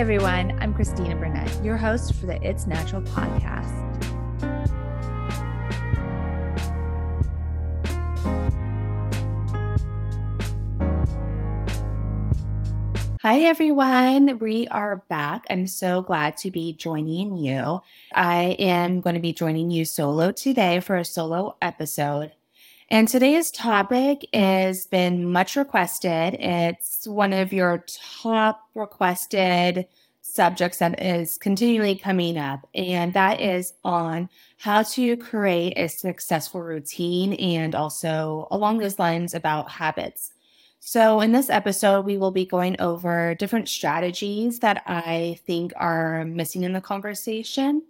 Everyone. I'm Christina Burnett, your host for the It's Natural podcast. Hi, everyone. We are back. I'm so glad to be joining you. I am going to be joining you solo today for a solo episode. And today's topic has been much requested. It's one of your top requested subjects that is continually coming up, and that is on how to create a successful routine and also along those lines about habits. So, in this episode, we will be going over different strategies that I think are missing in the conversation.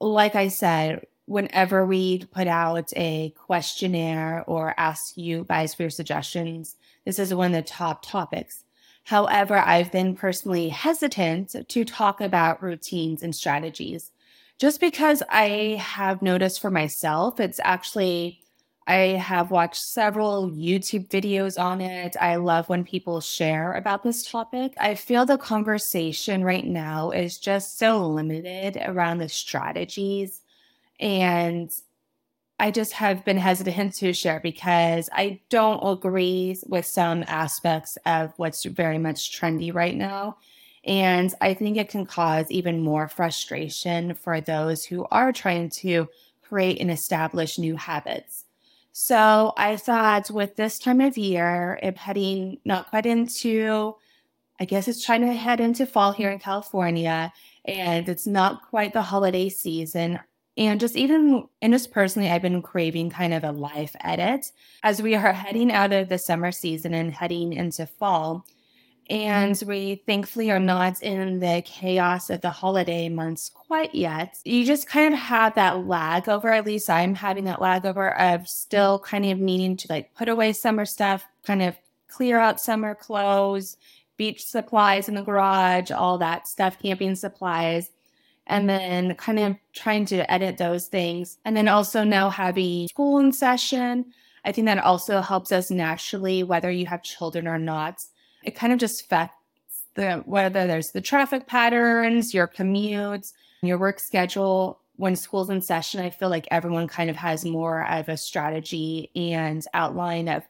Like I said, whenever we put out a questionnaire or ask you guys for your suggestions, this is one of the top topics. However, I've been personally hesitant to talk about routines and strategies just because I have noticed for myself, it's actually, I have watched several YouTube videos on it. I love when people share about this topic. I feel the conversation right now is just so limited around the strategies and I just have been hesitant to share because I don't agree with some aspects of what's very much trendy right now. And I think it can cause even more frustration for those who are trying to create and establish new habits. So I thought with this time of year, if heading not quite into, I guess it's trying to head into fall here in California, and it's not quite the holiday season. And just even, and just personally, I've been craving kind of a life edit as we are heading out of the summer season and heading into fall. And we thankfully are not in the chaos of the holiday months quite yet. You just kind of have that lag over, at least I'm having that lag over of still kind of needing to like put away summer stuff, kind of clear out summer clothes, beach supplies in the garage, all that stuff, camping supplies and then kind of trying to edit those things. And then also now having school in session. I think that also helps us naturally, whether you have children or not. It kind of just affects the whether there's the traffic patterns, your commutes, your work schedule. When school's in session, I feel like everyone kind of has more of a strategy and outline of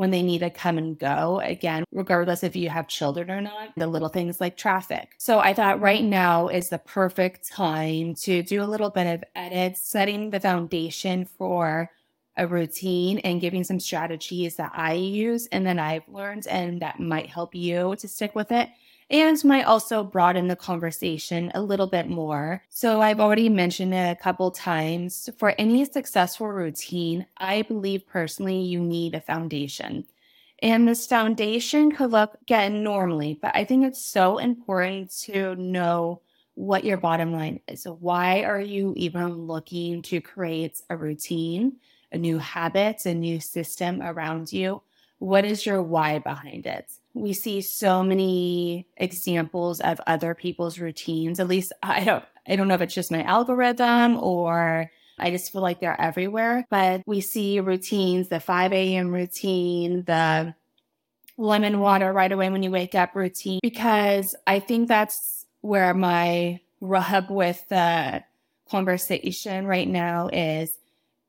when they need to come and go again, regardless if you have children or not, the little things like traffic. So I thought right mm-hmm. now is the perfect time to do a little bit of edits, setting the foundation for a routine and giving some strategies that I use and then I've learned and that might help you to stick with it and might also broaden the conversation a little bit more. So, I've already mentioned it a couple times. For any successful routine, I believe personally you need a foundation. And this foundation could look again normally, but I think it's so important to know what your bottom line is. Why are you even looking to create a routine, a new habit, a new system around you? What is your why behind it? We see so many examples of other people's routines. At least I don't I don't know if it's just my algorithm or I just feel like they're everywhere. But we see routines, the 5 a.m. routine, the lemon water right away when you wake up routine, because I think that's where my rub with the conversation right now is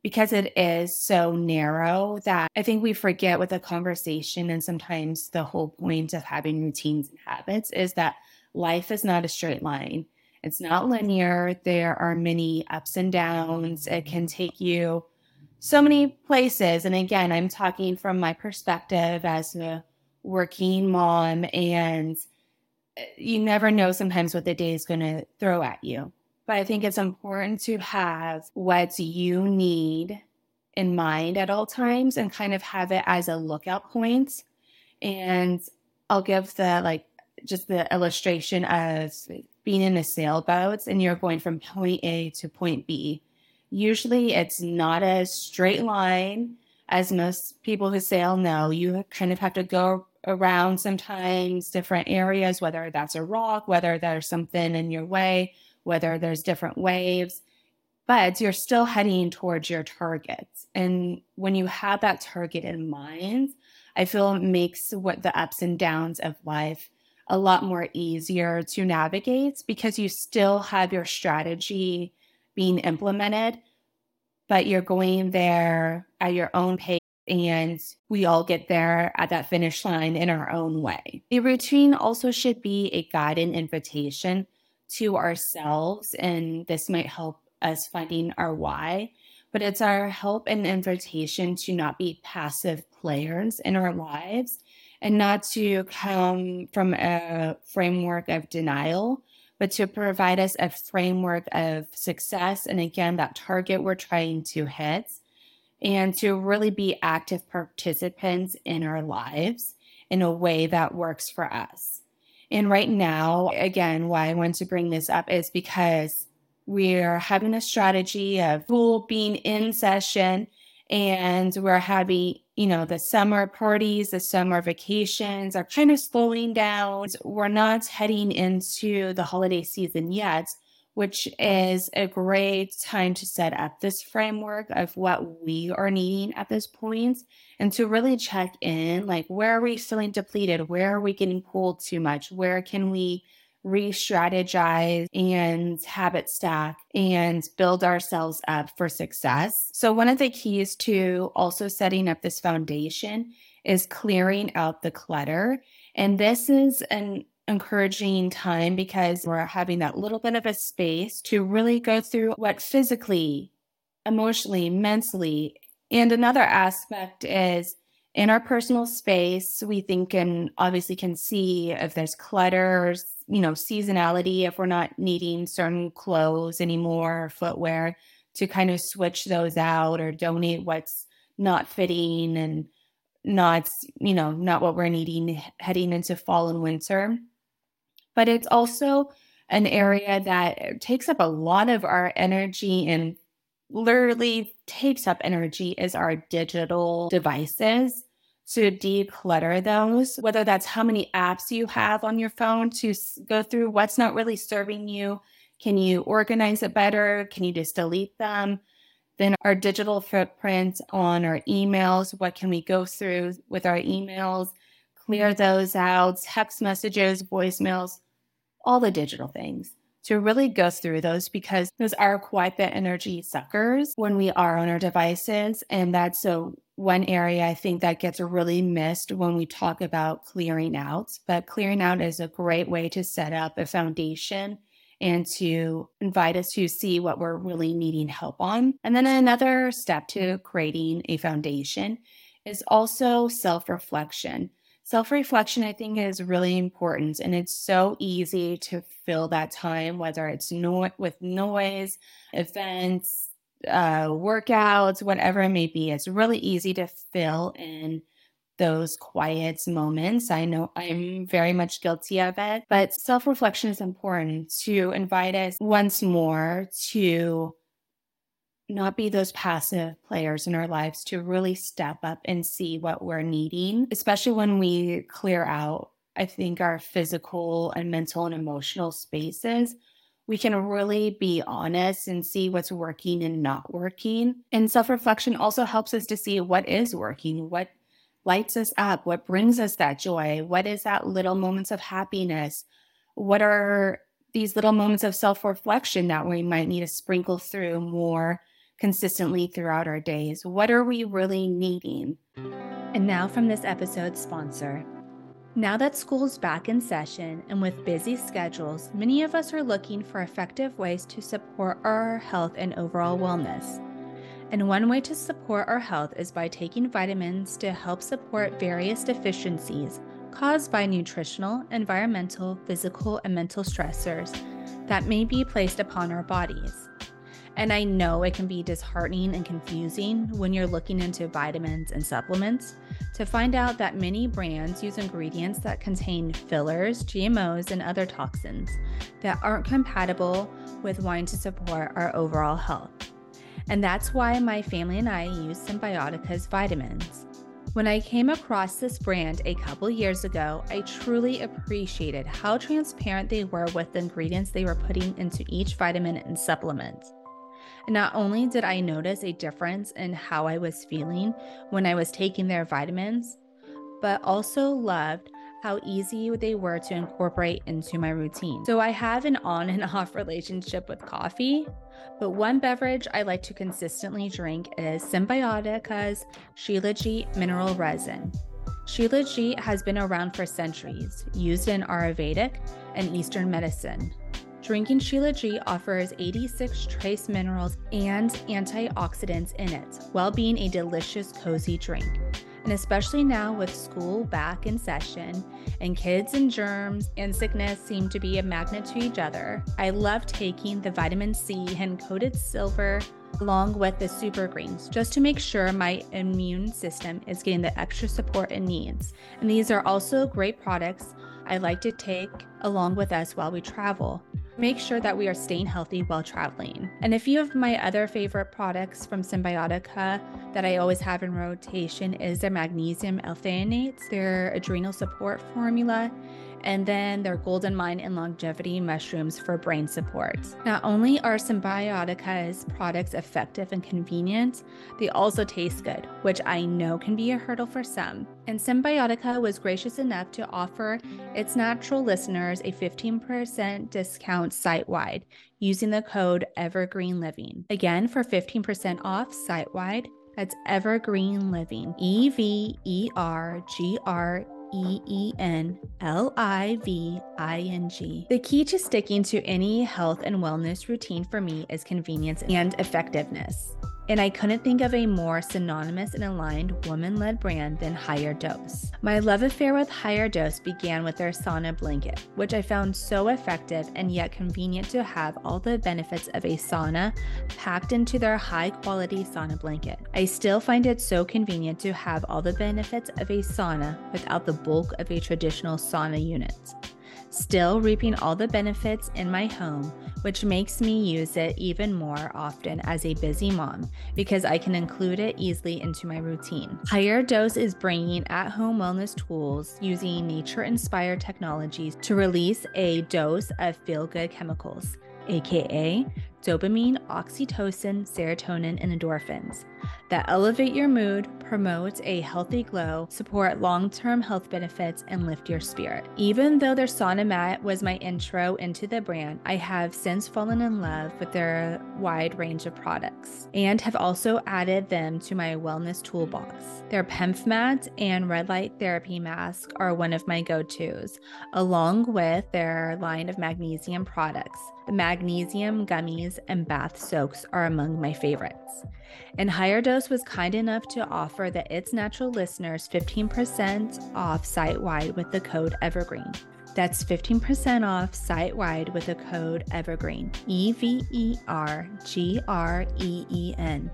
because it is so narrow that I think we forget with a conversation. And sometimes the whole point of having routines and habits is that life is not a straight line. It's not linear. There are many ups and downs. It can take you so many places. And again, I'm talking from my perspective as a working mom, and eh, you never know sometimes what the day is going to throw at you. But I think it's important to have what you need in mind at all times and kind of have it as a lookout point. And I'll give the like just the illustration of being in a sailboat and you're going from point A to point B. Usually it's not a straight line, as most people who sail know. You kind of have to go around sometimes different areas, whether that's a rock, whether there's something in your way, whether there's different waves, but you're still heading towards your targets. And when you have that target in mind, I feel makes what the ups and downs of life a lot more easier to navigate because you still have your strategy being implemented, but you're going there at your own pace and we all get there at that finish line in our own way. The routine also should be a guided invitation to ourselves, and this might help us finding our why, but it's our help and invitation to not be passive players in our lives and not to come from a framework of denial, but to provide us a framework of success. And again, that target we're trying to hit and to really be active participants in our lives in a way that works for us. And right now, again, why I want to bring this up is because we're having a strategy of school being in session and we're having, you know, the summer parties, the summer vacations are kind of slowing down. We're not heading into the holiday season yet, which is a great time to set up this framework of what we are needing at this point and to really check in like where are we feeling depleted? Where are we getting pulled too much? Where can we re-strategize and habit stack and build ourselves up for success? So one of the keys to also setting up this foundation is clearing out the clutter. And this is an encouraging time because we're having that little bit of a space to really go through what physically, emotionally, mentally. And another aspect is in our personal space, we think and obviously can see if there's clutter, you know, seasonality, if we're not needing certain clothes anymore or footwear to kind of switch those out or donate what's not fitting and not, you know, not what we're needing heading into fall and winter but it's also an area that takes up a lot of our energy and literally takes up energy is our digital devices to declutter those, whether that's how many apps you have on your phone to go through what's not really serving you. Can you organize it better? Can you just delete them? Then our digital footprint on our emails, what can we go through with our emails? Clear those out, text messages, voicemails, all the digital things to really go through those because those are quite the energy suckers when we are on our devices. And that's so one area I think that gets really missed when we talk about clearing out. But clearing out is a great way to set up a foundation and to invite us to see what we're really needing help on. And then another step to creating a foundation is also self reflection. Self reflection, I think, is really important. And it's so easy to fill that time, whether it's no- with noise, events, uh, workouts, whatever it may be. It's really easy to fill in those quiet moments. I know I'm very much guilty of it, but self reflection is important to invite us once more to not be those passive players in our lives to really step up and see what we're needing, especially when we clear out, I think, our physical and mental and emotional spaces. We can really be honest and see what's working and not working. And self reflection also helps us to see what is working, what lights us up, what brings us that joy, what is that little moments of happiness, what are these little moments of self reflection that we might need to sprinkle through more consistently throughout our days? What are we really needing? And now, from this episode's sponsor. Now that school's back in session and with busy schedules, many of us are looking for effective ways to support our health and overall wellness. And one way to support our health is by taking vitamins to help support various deficiencies caused by nutritional, environmental, physical, and mental stressors that may be placed upon our bodies. And I know it can be disheartening and confusing when you're looking into vitamins and supplements to find out that many brands use ingredients that contain fillers, GMOs, and other toxins that aren't compatible with wanting to support our overall health. And that's why my family and I use Cymbiotika's vitamins. When I came across this brand a couple years ago, I truly appreciated how transparent they were with the ingredients they were putting into each vitamin and supplement. Not only did I notice a difference in how I was feeling when I was taking their vitamins, but also loved how easy they were to incorporate into my routine. So I have an on and off relationship with coffee, but one beverage I like to consistently drink is Cymbiotika's Shilajit mineral resin. Shilajit has been around for centuries, used in Ayurvedic and Eastern medicine. Drinking Shilajit offers 86 trace minerals and antioxidants in it, while being a delicious, cozy drink. And especially now with school back in session and kids and germs and sickness seem to be a magnet to each other, I love taking the vitamin C and coated silver along with the super greens just to make sure my immune system is getting the extra support it needs. And these are also great products I like to take along with us while we travel. Make sure that we are staying healthy while traveling. And a few of my other favorite products from Cymbiotika that I always have in rotation is their magnesium L-threonates, their adrenal support formula, and then their golden mind and longevity mushrooms for brain support. Not only are Cymbiotika's products effective and convenient, they also taste good, which I know can be a hurdle for some. And Cymbiotika was gracious enough to offer its natural listeners a 15% discount site wide using the code Evergreen Living. Again, for 15% off site wide, that's Evergreen Living. E V E R G R E E N L I V I N G. The key to sticking to any health and wellness routine for me is convenience and effectiveness and I couldn't think of a more synonymous and aligned woman led brand than HigherDOSE. My love affair with HigherDOSE began with their sauna blanket, which I found so effective and yet convenient to have all the benefits of a sauna packed into their high quality sauna blanket. I still find it so convenient to have all the benefits of a sauna without the bulk of a traditional sauna unit still reaping all the benefits in my home, which makes me use it even more often as a busy mom because I can include it easily into my routine. HigherDOSE is bringing at home wellness tools using nature inspired technologies to release a dose of feel good chemicals, aka dopamine, oxytocin, serotonin, and endorphins that elevate your mood, promote a healthy glow, support long term health benefits, and lift your spirit. Even though their sauna mat was my intro into the brand, I have since fallen in love with their wide range of products and have also added them to my wellness toolbox. Their PEMF mat and red light therapy mask are one of my go tos, along with their line of magnesium products. Magnesium gummies and bath soaks are among my favorites. And HigherDOSE was kind enough to offer the It's Natural listeners 15% off site wide with the code Evergreen. That's 15% off site wide with the code Evergreen. E V E R G R E E N.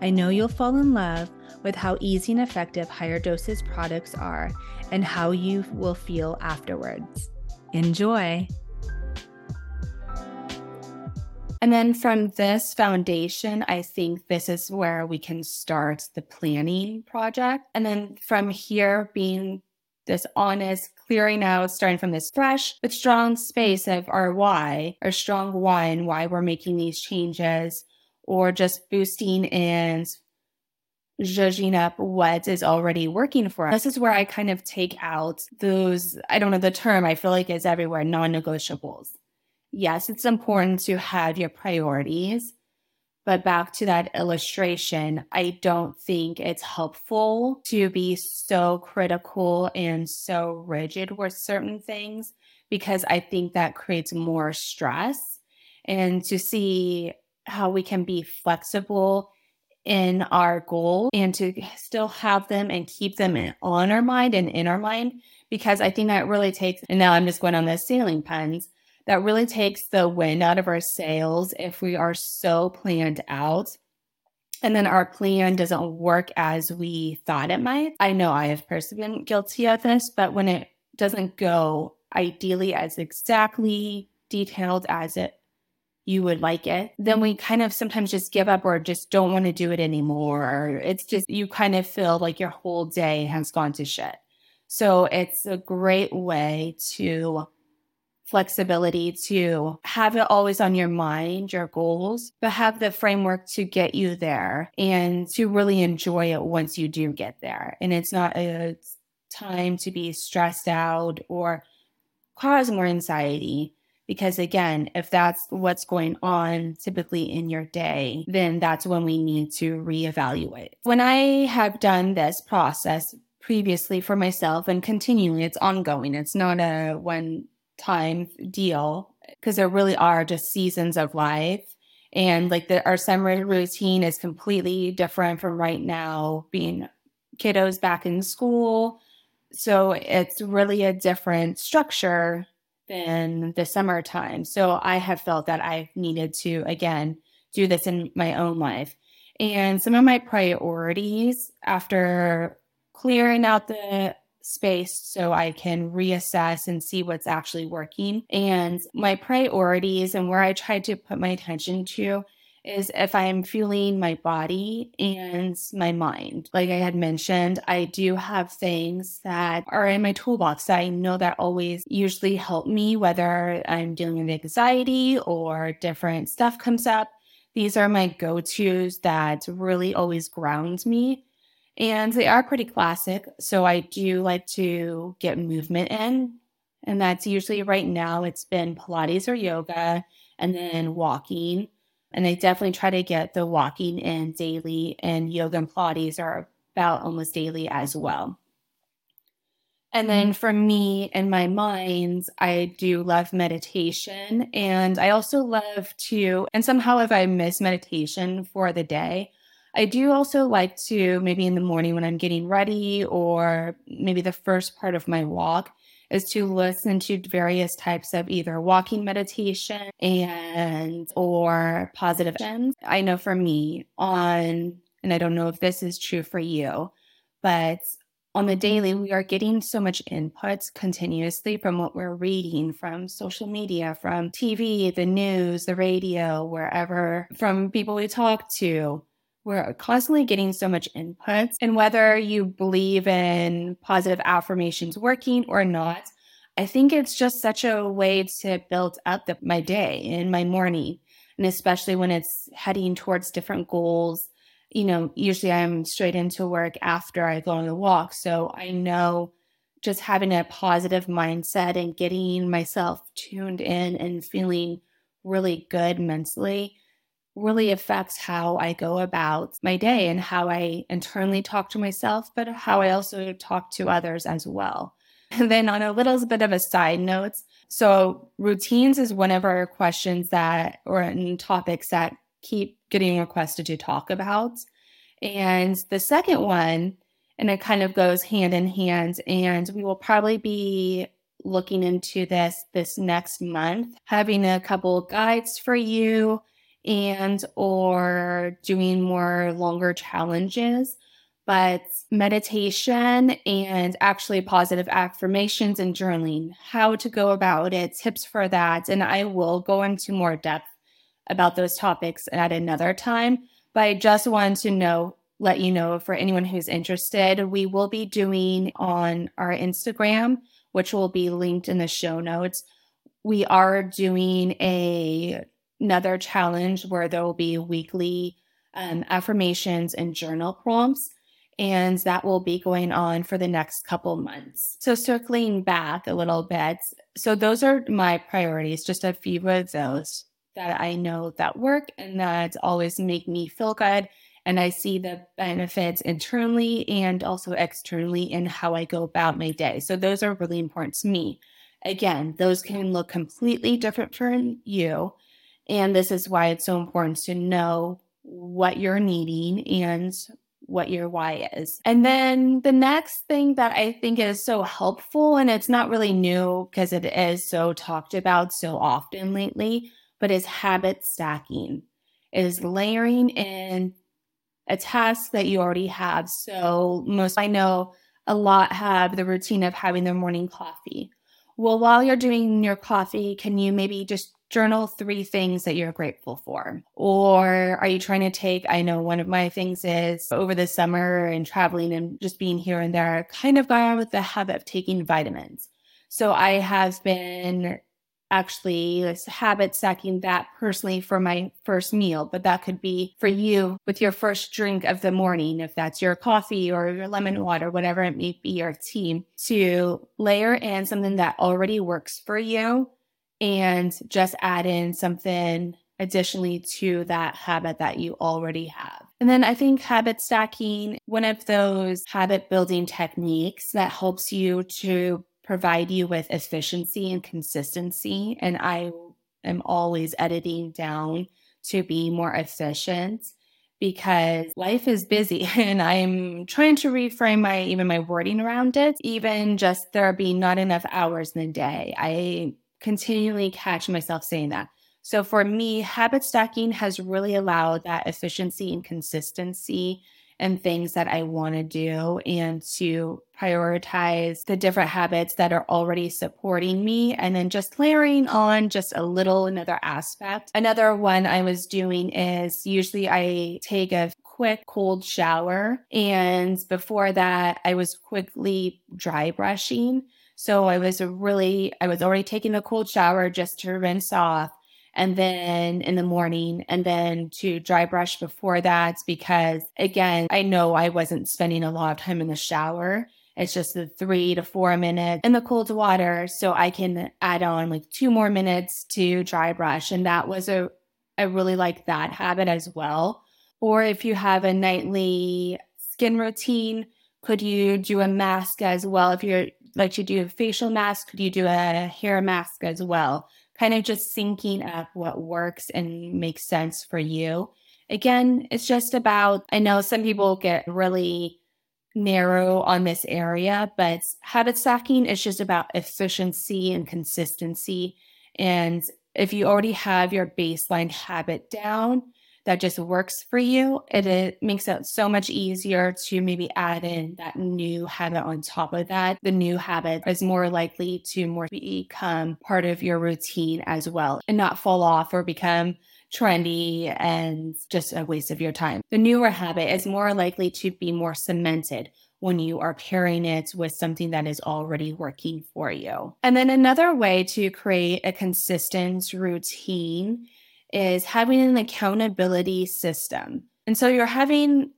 I know you'll fall in love with how easy and effective HigherDOSE's products are and how you will feel afterwards. Enjoy! And then from this foundation, I think this is where we can start the planning project. And then from here, being this honest, clearing out, starting from this fresh but strong space of our why, our strong why, and why we're making these changes, or just boosting and judging up what is already working for us. This is where I kind of take out those, I don't know the term, I feel like is everywhere, non negotiables yes, it's important to have your priorities. But back to that illustration, I don't think it's helpful to be so critical and so rigid with certain things because I think that creates more stress. And to see how we can be flexible in our goal and to still have them and keep them on our mind and in our mind, because I think that really takes, and now I'm just going on the ceiling puns that really takes the wind out of our sails if we are so planned out and then our plan doesn't work as we thought it might. I know I have personally been guilty of this, but when it doesn't go ideally as exactly detailed as it you would like it, then we kind of sometimes just give up or just don't want to do it anymore. It's just you kind of feel like your whole day has gone to shit. So it's a great way to flexibility to have it always on your mind, your goals, but have the framework to get you there and to really enjoy it once you do get there. And it's not a time to be stressed out or cause more anxiety. Because again, if that's what's going on typically in your day, then that's when we need to reevaluate. When I have done this process previously for myself and continuing, it's ongoing, it's not a one time deal because there really are just seasons of life. And like the, our summer routine is completely different from right now being kiddos back in school. So it's really a different structure than the summertime. So I have felt that I needed to, again, do this in my own life. And some of my priorities after clearing out the space so I can reassess and see what's actually working. And my priorities and where I try to put my attention to is if I'm feeling my body and my mind. Like I had mentioned, I do have things that are in my toolbox that I know that always usually help me, whether I'm dealing with anxiety or different stuff comes up. These are my go tos that really always ground me. And they are pretty classic. So I do like to get movement in. And that's usually right now, it's been Pilates or yoga and then walking. And I definitely try to get the walking in daily, and yoga and Pilates are about almost daily as well. And then for me and my mind, I do love meditation. And I also love to, and somehow if I miss meditation for the day, I do also like to maybe in the morning when I'm getting ready or maybe the first part of my walk is to listen to various types of either walking meditation and or positive. I know for me on and I don't know if this is true for you, but on the daily, we are getting so much input continuously from what we're reading from social media, from TV, the news, the radio, wherever, from people we talk to we're constantly getting so much input. And whether you believe in positive affirmations working or not, I think it's just such a way to build up the, my day and my morning. And especially when it's heading towards different goals. You know, usually I'm straight into work after I go on a walk. So I know just having a positive mindset and getting myself tuned in and feeling really good mentally really affects how I go about my day and how I internally talk to myself, but how I also talk to others as well. And then, on a little bit of a side note, so routines is one of our questions that, or mm, topics that keep getting requested to talk about. And the second one, and it kind of goes hand in hand, and we will probably be looking into this this next month, having a couple guides for you and or doing more longer challenges. But meditation and actually positive affirmations and journaling how to go about it tips for that. And i will go into more depth about those topics at another time. But i just want to know let you know for anyone who's interested we will be doing on our instagram which will be linked in the show notes. We are doing a another challenge where there will be weekly um, affirmations and journal prompts. And that will be going on for the next couple months. So, circling back a little bit. So, those are my priorities, just a few of those that I know that work and that always make me feel good. And I see the benefits internally and also externally in how I go about my day. So, those are really important to me. Again, those can look completely different for you. And this is why it's so important to know what you're needing and what your why is. And then the next thing that I think is so helpful, and it's not really new because it is so talked about so often lately, but is habit stacking, is layering in a task that you already have. So most I know a lot have the routine of having their morning coffee. Well, while you're doing your coffee, can you maybe just journal three things that you're grateful for? Or are you trying to take, I know one of my things is over the summer and traveling and just being here and there, kind of got on with the habit of taking vitamins. So I have been actually habit stacking that personally for my first meal, but that could be for you with your first drink of the morning, if that's your coffee or your lemon water, whatever it may be, or tea, to layer in something that already works for you and just add in something additionally to that habit that you already have. And then I think habit stacking, one of those habit building techniques that helps you to provide you with efficiency and consistency. And I am always editing down to be more efficient because life is busy and I'm trying to reframe my even my wording around it. Even just there being not enough hours in a day. I continually catch myself saying that. So for me, habit stacking has really allowed that efficiency and consistency and things that I want to do and to prioritize the different habits that are already supporting me and then just layering on just a little another aspect. Another one I was doing is usually I take a quick cold shower and before that I was quickly dry brushing. So I was really I was already taking a cold shower just to rinse off and then in the morning and then to dry brush before that because again i know i wasn't spending a lot of time in the shower. It's just the three to four minutes in the cold water so i can add on like two more minutes to dry brush and that was a i really like that habit as well. Or if you have a nightly skin routine could you do a mask as well if you're like you do a facial mask could you do a hair mask as well kind of just syncing up what works and makes sense for you. Again, it's just about, I know some people get really narrow on this area, but habit stacking is just about efficiency and consistency. And if you already have your baseline habit down, that just works for you, it, it makes it so much easier to maybe add in that new habit on top of that. The new habit is more likely to more become part of your routine as well and not fall off or become trendy and just a waste of your time. The newer habit is more likely to be more cemented when you are pairing it with something that is already working for you. And then another way to create a consistent routine is having an accountability system. And so you're having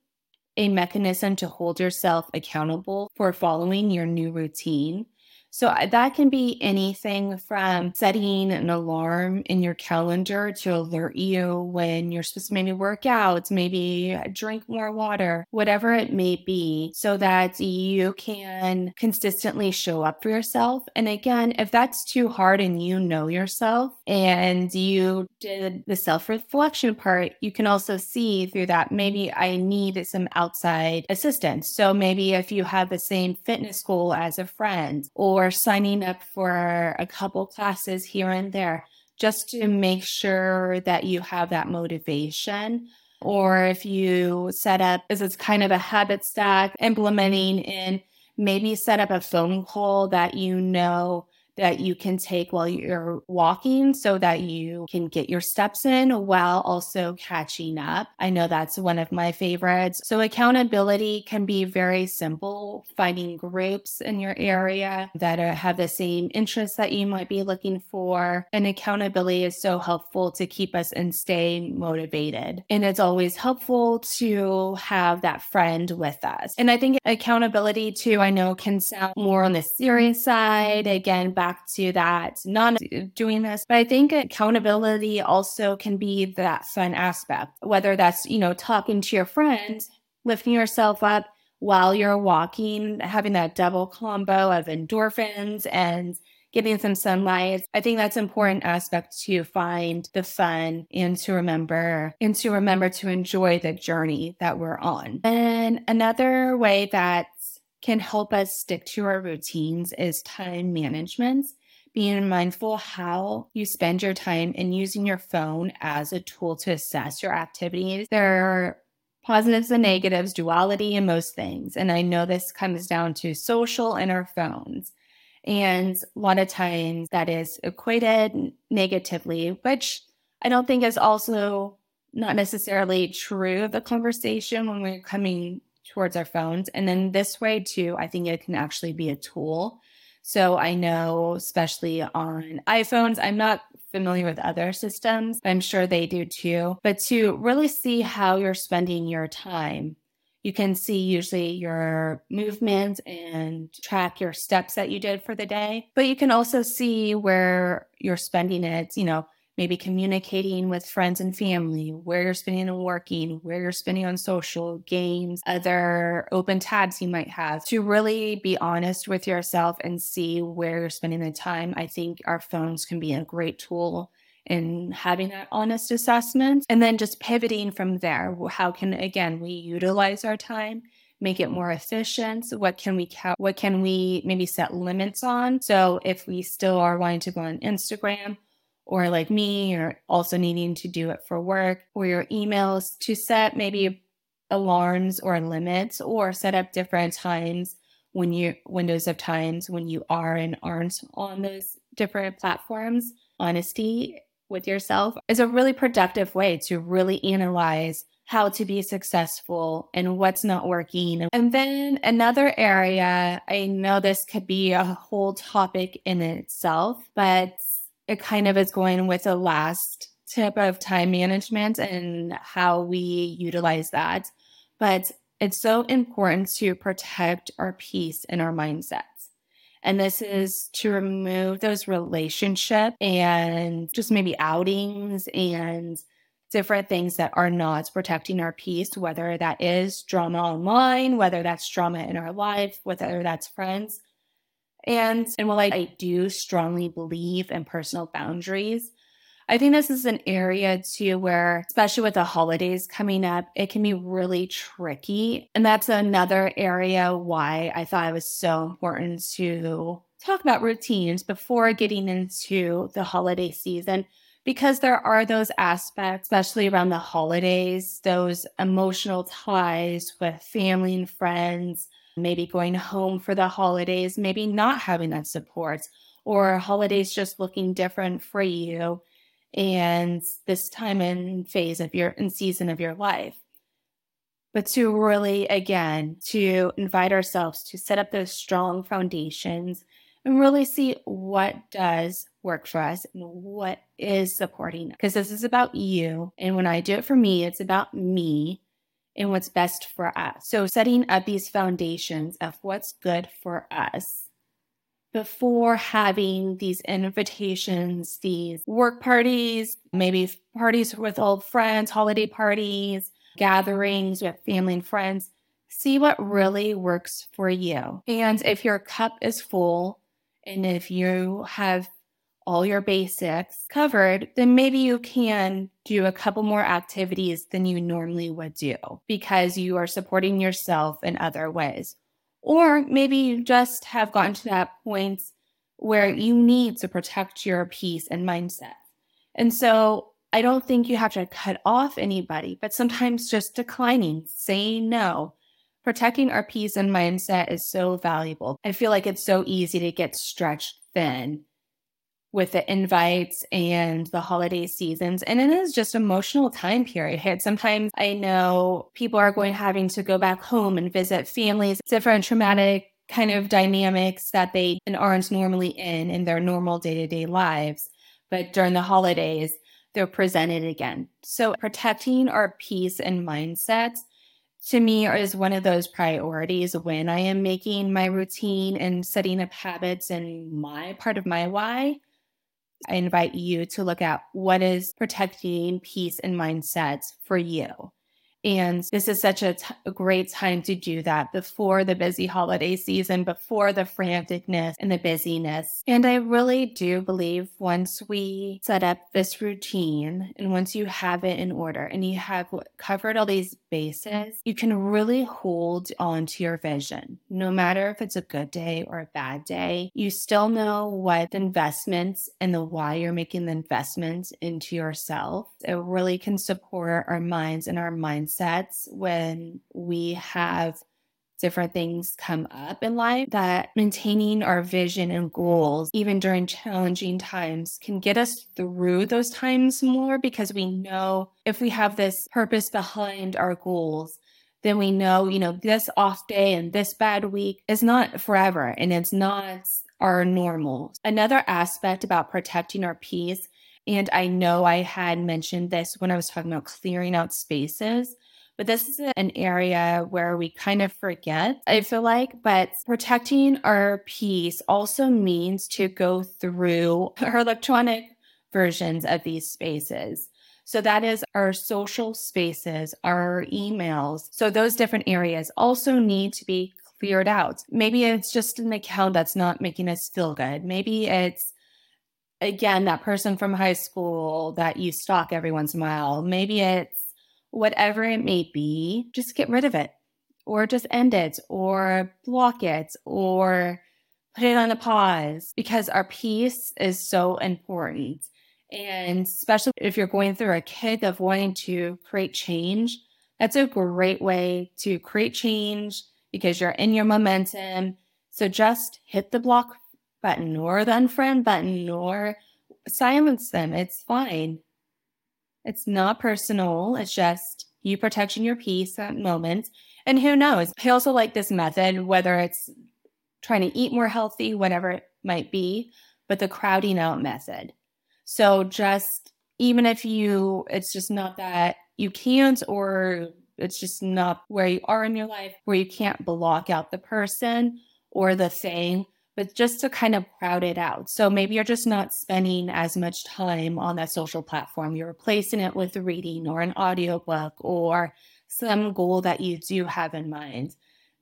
a mechanism to hold yourself accountable for following your new routine. So uh, that can be anything from setting an alarm in your calendar to alert you when you're supposed to maybe work out, maybe drink more water, whatever it may be, so that you can consistently show up for yourself. And again, if that's too hard and you know yourself and you did the self reflection part, you can also see through that maybe I need some outside assistance. So maybe if you have the same fitness goal as a friend or or signing up for a couple classes here and there just to make sure that you have that motivation. Or if you set up, this is kind of a habit stack, implementing in maybe set up a phone call that you know that you can take while you're walking so that you can get your steps in while also catching up. I know that's one of my favorites. So, accountability can be very simple, finding groups in your area that are, have the same interests that you might be looking for. And accountability is so helpful to keep us and stay motivated. And it's always helpful to have that friend with us. And I think accountability, too, I know can sound more on the serious side. Again, back to that, not doing this. But I think accountability also can be that fun aspect, whether that's, you know, talking to your friends, lifting yourself up while you're walking, having that double combo of endorphins and getting some sunlight. I think that's important aspect to find the fun and to remember and to remember to enjoy the journey that we're on. And another way that can help us stick to our routines is time management. Being mindful how you spend your time and using your phone as a tool to assess your activities. There are positives and negatives, duality in most things. And I know this comes down to social and our phones. And a lot of times that is equated negatively, which I don't think is also not necessarily true of the conversation when we're coming towards our phones. And then this way, too, I think it can actually be a tool. So I know, especially on iPhones, I'm not familiar with other systems, I'm sure they do too. But to really see how you're spending your time, you can see usually your movements and track your steps that you did for the day. But you can also see where you're spending it, you know, maybe communicating with friends and family, where you're spending and working, where you're spending on social games, other open tabs you might have to really be honest with yourself and see where you're spending the time. I think our phones can be a great tool in having that honest assessment and then just pivoting from there. How can, again, we utilize our time? make it more efficient what can we count what can we maybe set limits on so if we still are wanting to go on instagram or like me, you're also needing to do it for work, or your emails to set maybe alarms or limits, or set up different times when you windows of times when you are and aren't on those different platforms. Honesty with yourself is a really productive way to really analyze how to be successful and what's not working. And then another area, I know this could be a whole topic in itself, but it kind of is going with the last tip of time management and how we utilize that. But it's so important to protect our peace and our mindsets. And this is to remove those relationship and just maybe outings and different things that are not protecting our peace, whether that is drama online, whether that's drama in our life, whether that's friends. And and while I, I do strongly believe in personal boundaries, I think this is an area too where, especially with the holidays coming up, it can be really tricky. And that's another area why I thought it was so important to talk about routines before getting into the holiday season because there are those aspects, especially around the holidays, those emotional ties with family and friends, maybe going home for the holidays, maybe not having that support, or holidays just looking different for you and this time and phase of your and season of your life. But to really, again, to invite ourselves to set up those strong foundations and really see what does work for us and what is supporting. Because this is about you. And when I do it for me, it's about me and what's best for us. So, setting up these foundations of what's good for us before having these invitations, these work parties, maybe parties with old friends, holiday parties, gatherings with family and friends. See what really works for you. And if your cup is full, and if you have all your basics covered, then maybe you can do a couple more activities than you normally would do because you are supporting yourself in other ways. Or maybe you just have gotten to that point where you need to protect your peace and mindset. And so I don't think you have to cut off anybody, but sometimes just declining, saying no. Protecting our peace and mindset is so valuable. I feel like it's so easy to get stretched thin with the invites and the holiday seasons. And it is just emotional time period. Sometimes I know people are going having to go back home and visit families, different traumatic kind of dynamics that they aren't normally in in their normal day-to-day lives. But during the holidays, they're presented again. So protecting our peace and mindset to me is one of those priorities when I am making my routine and setting up habits and my part of my why. I invite you to look at what is protecting peace and mindset for you. And this is such a, t- a great time to do that before the busy holiday season, before the franticness and the busyness. And I really do believe once we set up this routine and once you have it in order and you have covered all these bases, you can really hold on to your vision. No matter if it's a good day or a bad day, you still know what investments and the why you're making the investments into yourself. It really can support our minds and our minds mindsets when we have different things come up in life that maintaining our vision and goals, even during challenging times, can get us through those times more because we know if we have this purpose behind our goals, then we know, you know, this off day and this bad week is not forever and it's not our normal. Another aspect about protecting our peace, and I know I had mentioned this when I was talking about clearing out spaces, but this is an area where we kind of forget, I feel like. But protecting our peace also means to go through our electronic versions of these spaces. So that is our social spaces, our emails. So those different areas also need to be cleared out. Maybe it's just an account that's not making us feel good. Maybe it's again that person from high school that you stalk every once in a while. Maybe it's whatever it may be, just get rid of it or just end it or block it or put it on a pause because our peace is so important. And especially if you're going through a kick of wanting to create change, that's a great way to create change because you're in your momentum. So just hit the block button or the unfriend button or silence them. It's fine. It's not personal. It's just you protecting your peace at moment. And who knows? I also like this method, whether it's trying to eat more healthy, whatever it might be, but the crowding out method. So just even if you, it's just not that you can't, or it's just not where you are in your life, where you can't block out the person or the thing, but just to kind of crowd it out. So maybe you're just not spending as much time on that social platform. You're replacing it with reading or an audiobook or some goal that you do have in mind.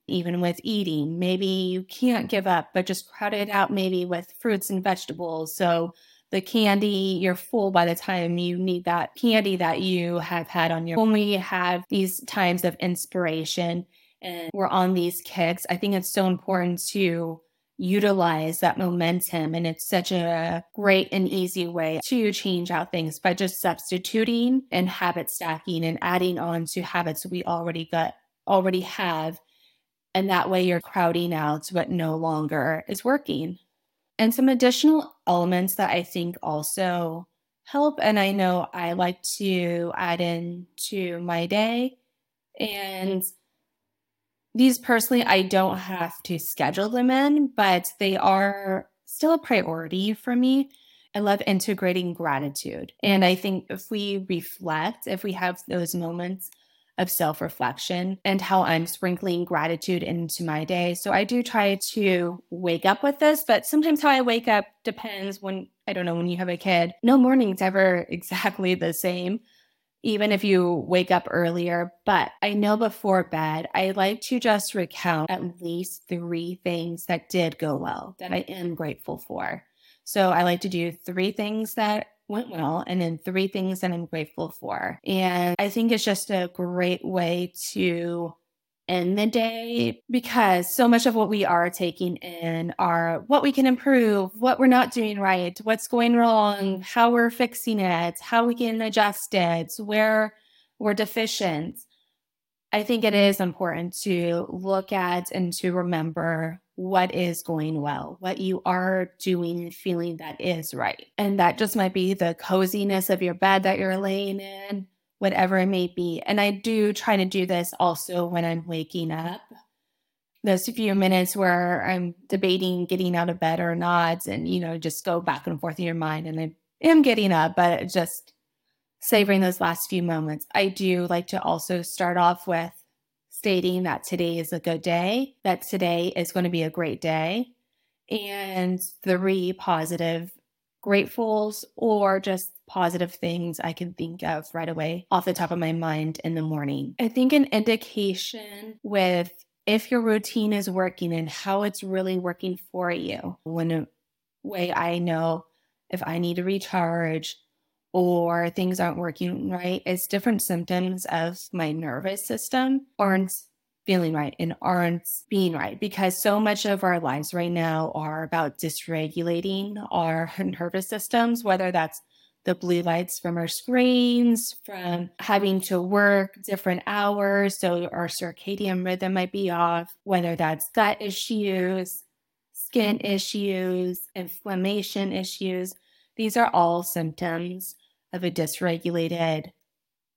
Even with eating, maybe you can't give up, but just crowd it out maybe with fruits and vegetables. So the candy, you're full by the time you need that candy that you have had on your. When we have these times of inspiration and we're on these kicks, I think it's so important to utilize that momentum. And it's such a great and easy way to change out things by just substituting and habit stacking and adding on to habits we already got, already have. And that way you're crowding out what no longer is working. And some additional elements that I think also help. And I know I like to add in to my day and these personally, I don't have to schedule them in, but they are still a priority for me. I love integrating gratitude. And I think if we reflect, if we have those moments of self reflection and how I'm sprinkling gratitude into my day. So I do try to wake up with this, but sometimes how I wake up depends when I don't know, when you have a kid. No morning's ever exactly the same even if you wake up earlier. But I know before bed, I like to just recount at least three things that did go well that I am grateful for. So I like to do three things that went well and then three things that I'm grateful for. And I think it's just a great way to in the day because so much of what we are taking in are what we can improve, what we're not doing right, what's going wrong, how we're fixing it, how we can adjust it, where we're deficient. I think it is important to look at and to remember what is going well, what you are doing and feeling that is right. And that just might be the coziness of your bed that you're laying in, whatever it may be. And I do try to do this also when I'm waking up. Those few minutes where I'm debating getting out of bed or not, and you know, just go back and forth in your mind. And I am getting up, but just savoring those last few moments. I do like to also start off with stating that today is a good day, that today is going to be a great day, and three positive gratefuls or just positive things I can think of right away off the top of my mind in the morning. I think an indication with if your routine is working and how it's really working for you. One way I know if I need to recharge or things aren't working right is different symptoms of my nervous system aren't feeling right and aren't being right because so much of our lives right now are about dysregulating our nervous systems, whether that's the blue lights from our screens, from having to work different hours. So our circadian rhythm might be off, whether that's gut issues, skin issues, inflammation issues. These are all symptoms of a dysregulated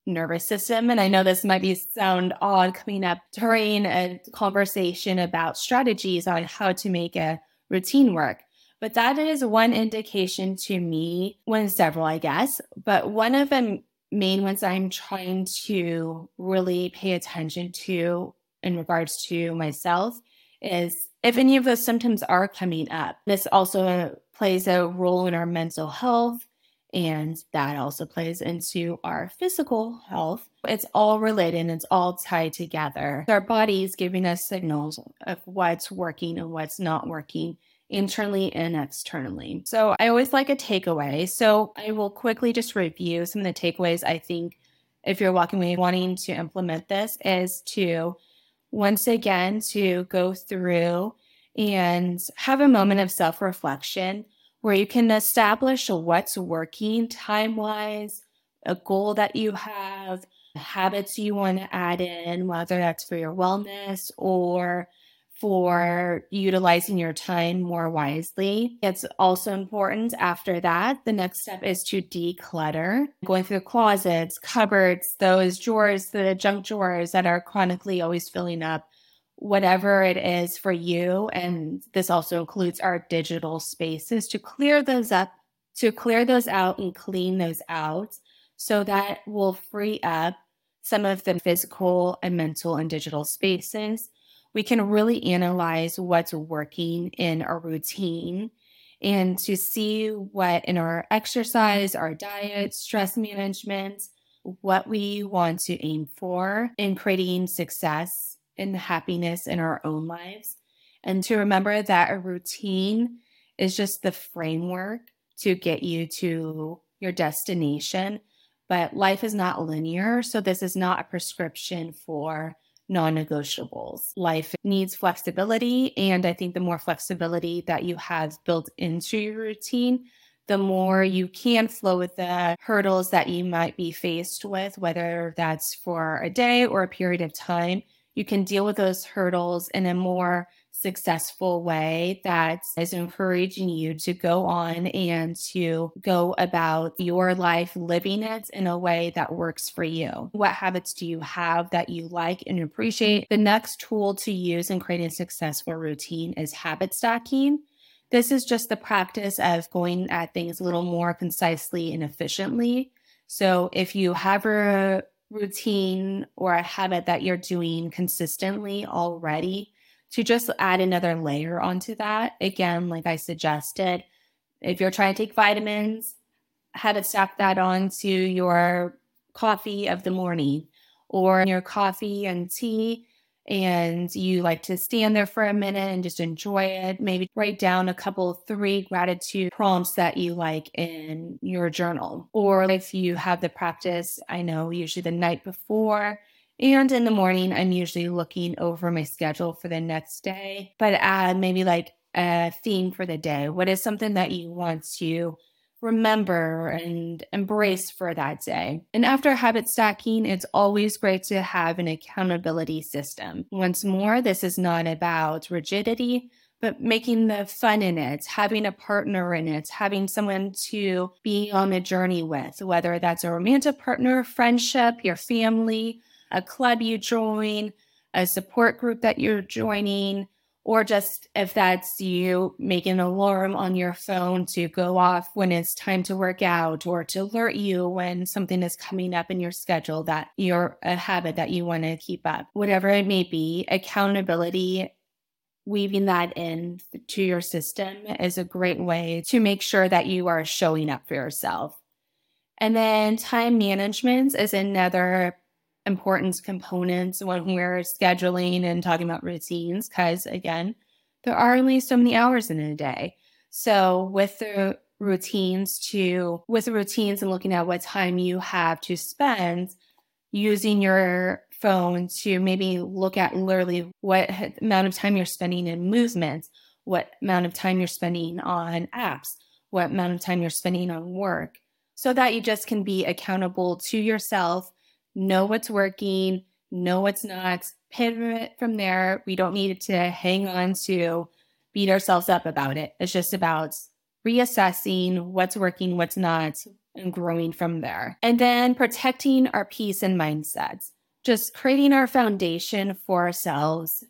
nervous system. And I know this might be sound odd coming up during a conversation about strategies on how to make a routine work. But that is one indication to me, one several, I guess. But one of the main ones I'm trying to really pay attention to in regards to myself is if any of those symptoms are coming up. This also plays a role in our mental health, and that also plays into our physical health. It's all related and it's all tied together. Our body is giving us signals of what's working and what's not working internally and externally. So I always like a takeaway. So I will quickly just review some of the takeaways I think if you're walking away wanting to implement this is to once again to go through and have a moment of self-reflection where you can establish what's working time wise, a goal that you have, habits you want to add in, whether that's for your wellness or for utilizing your time more wisely. It's also important after that. The next step is to declutter, going through the closets, cupboards, those drawers, the junk drawers that are chronically always filling up whatever it is for you. And this also includes our digital spaces to clear those up, to clear those out and clean those out so that will free up some of the physical and mental and digital spaces. We can really analyze what's working in our routine and to see what in our exercise, our diet, stress management, what we want to aim for in creating success and happiness in our own lives. And to remember that a routine is just the framework to get you to your destination. But life is not linear. So, this is not a prescription for non negotiables. Life needs flexibility. And I think the more flexibility that you have built into your routine, the more you can flow with the hurdles that you might be faced with, whether that's for a day or a period of time you can deal with those hurdles in a more successful way that is encouraging you to go on and to go about your life living it in a way that works for you. What habits do you have that you like and appreciate? The next tool to use in creating a successful routine is habit stacking. This is just the practice of going at things a little more concisely and efficiently. So if you have a routine or a habit that you're doing consistently already to just add another layer onto that. Again, like I suggested, if you're trying to take vitamins, habit stack that onto your coffee of the morning or your coffee and tea and you like to stand there for a minute and just enjoy it, maybe write down a couple, three gratitude prompts that you like in your journal. Or if you have the practice, I know usually the night before and in the morning, I'm usually looking over my schedule for the next day, but add maybe like a theme for the day. What is something that you want to remember and embrace for that day. And after habit stacking, it's always great to have an accountability system. Once more, this is not about rigidity, but making the fun in it, having a partner in it, having someone to be on a journey with, whether that's a romantic partner, friendship, your family, a club you join, a support group that you're joining, or just if that's you make an alarm on your phone to go off when it's time to work out or to alert you when something is coming up in your schedule that you're a habit that you want to keep up. Whatever it may be accountability weaving that in to your system is a great way to make sure that you are showing up for yourself. And then time management is another important components when we're scheduling and talking about routines because again there are only so many hours in a day. So with the routines to with the routines and looking at what time you have to spend using your phone to maybe look at literally what amount of time you're spending in movements what amount of time you're spending on apps what amount of time you're spending on work so that you just can be accountable to yourself know what's working, know what's not, pivot from there. We don't need to hang on to beat ourselves up about it. It's just about reassessing what's working, what's not, and growing from there. And then protecting our peace and mindset, just creating our foundation for ourselves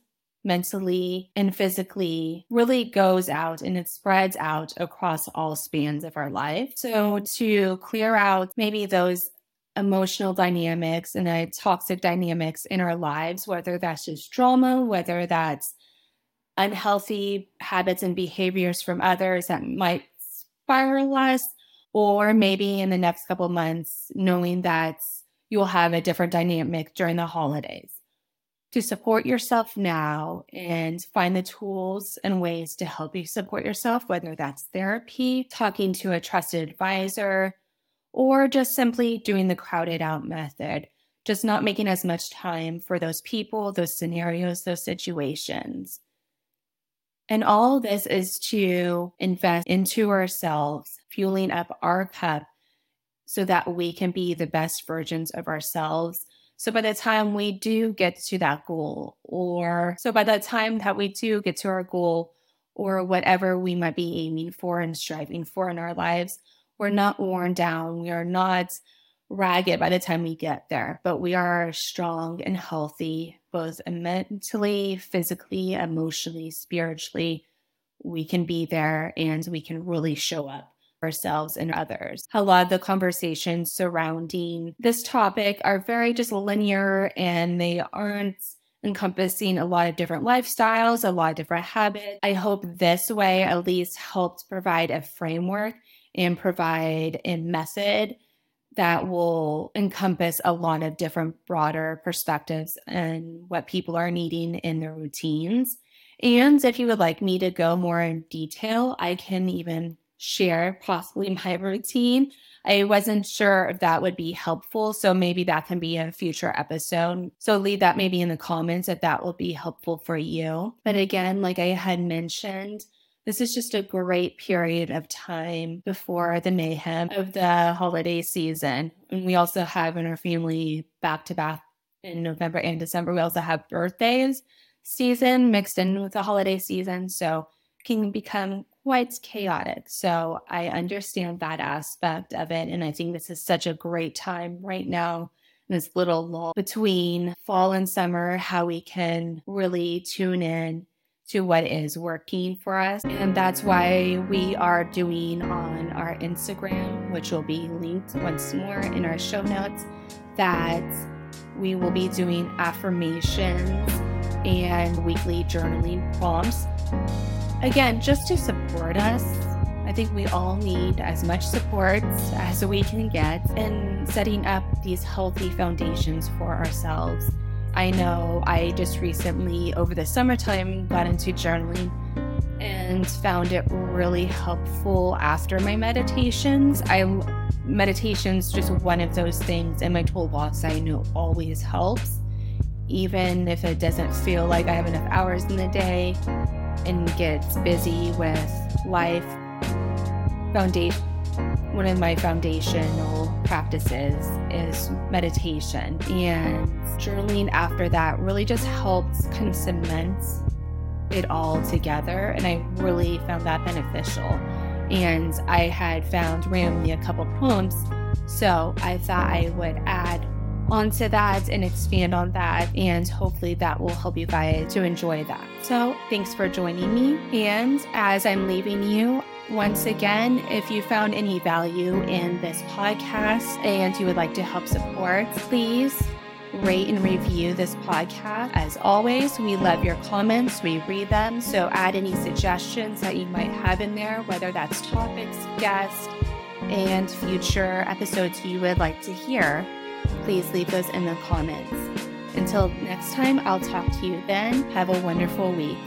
mentally, and physically really goes out and it spreads out across all spans of our life. So, to clear out maybe those emotional dynamics and the toxic dynamics in our lives, whether that's just trauma, whether that's unhealthy habits and behaviors from others that might spiral us, or maybe in the next couple months, knowing that you'll have a different dynamic during the holidays. To support yourself now and find the tools and ways to help you support yourself, whether that's therapy, talking to a trusted advisor, or just simply doing the crowded out method, just not making as much time for those people, those scenarios, those situations. And all this is to invest into ourselves, fueling up our cup so that we can be the best versions of ourselves. So by the time we do get to that goal, or so by the time that we do get to our goal, or whatever we might be aiming for and striving for in our lives, we're not worn down. We are not ragged by the time we get there, but we are strong and healthy, both mentally, physically, emotionally, spiritually. We can be there and we can really show up ourselves and others. A lot of the conversations surrounding this topic are very just linear and they aren't encompassing a lot of different lifestyles, a lot of different habits. I hope this way at least helps provide a framework and provide a method that will encompass a lot of different broader perspectives and what people are needing in their routines. And if you would like me to go more in detail, I can even share possibly my routine. I wasn't sure if that would be helpful. So maybe that can be a future episode. So leave that maybe in the comments if that will be helpful for you. But again, like I had mentioned, this is just a great period of time before the mayhem of the holiday season. And we also have in our family back to back in November and December, we also have birthdays season mixed in with the holiday season. So can become quite chaotic. So I understand that aspect of it. And I think this is such a great time right now this little lull between fall and summer, how we can really tune in to what is working for us. And that's why we are doing on our Instagram, which will be linked once more in our show notes, that we will be doing affirmations and weekly journaling prompts. Again, just to support us. I think we all need as much support as we can get in setting up these healthy foundations for ourselves I know I just recently, over the summertime, got into journaling and found it really helpful after my meditations. I meditation's just one of those things in my toolbox I know always helps, even if it doesn't feel like I have enough hours in the day and gets busy with life. Foundation one of my foundational practices is meditation. And journaling after that really just helps kind of cement it all together. And I really found that beneficial. And I had found randomly a couple poems. So I thought I would add onto that and expand on that. And hopefully that will help you guys to enjoy that. So thanks for joining me. And as I'm leaving you, once again, if you found any value in this podcast and you would like to help support, please rate and review this podcast. As always, we love your comments, we read them. So add any suggestions that you might have in there, whether that's topics, guests, and future episodes you would like to hear. Please leave those in the comments. Until next time, I'll talk to you then. Have a wonderful week.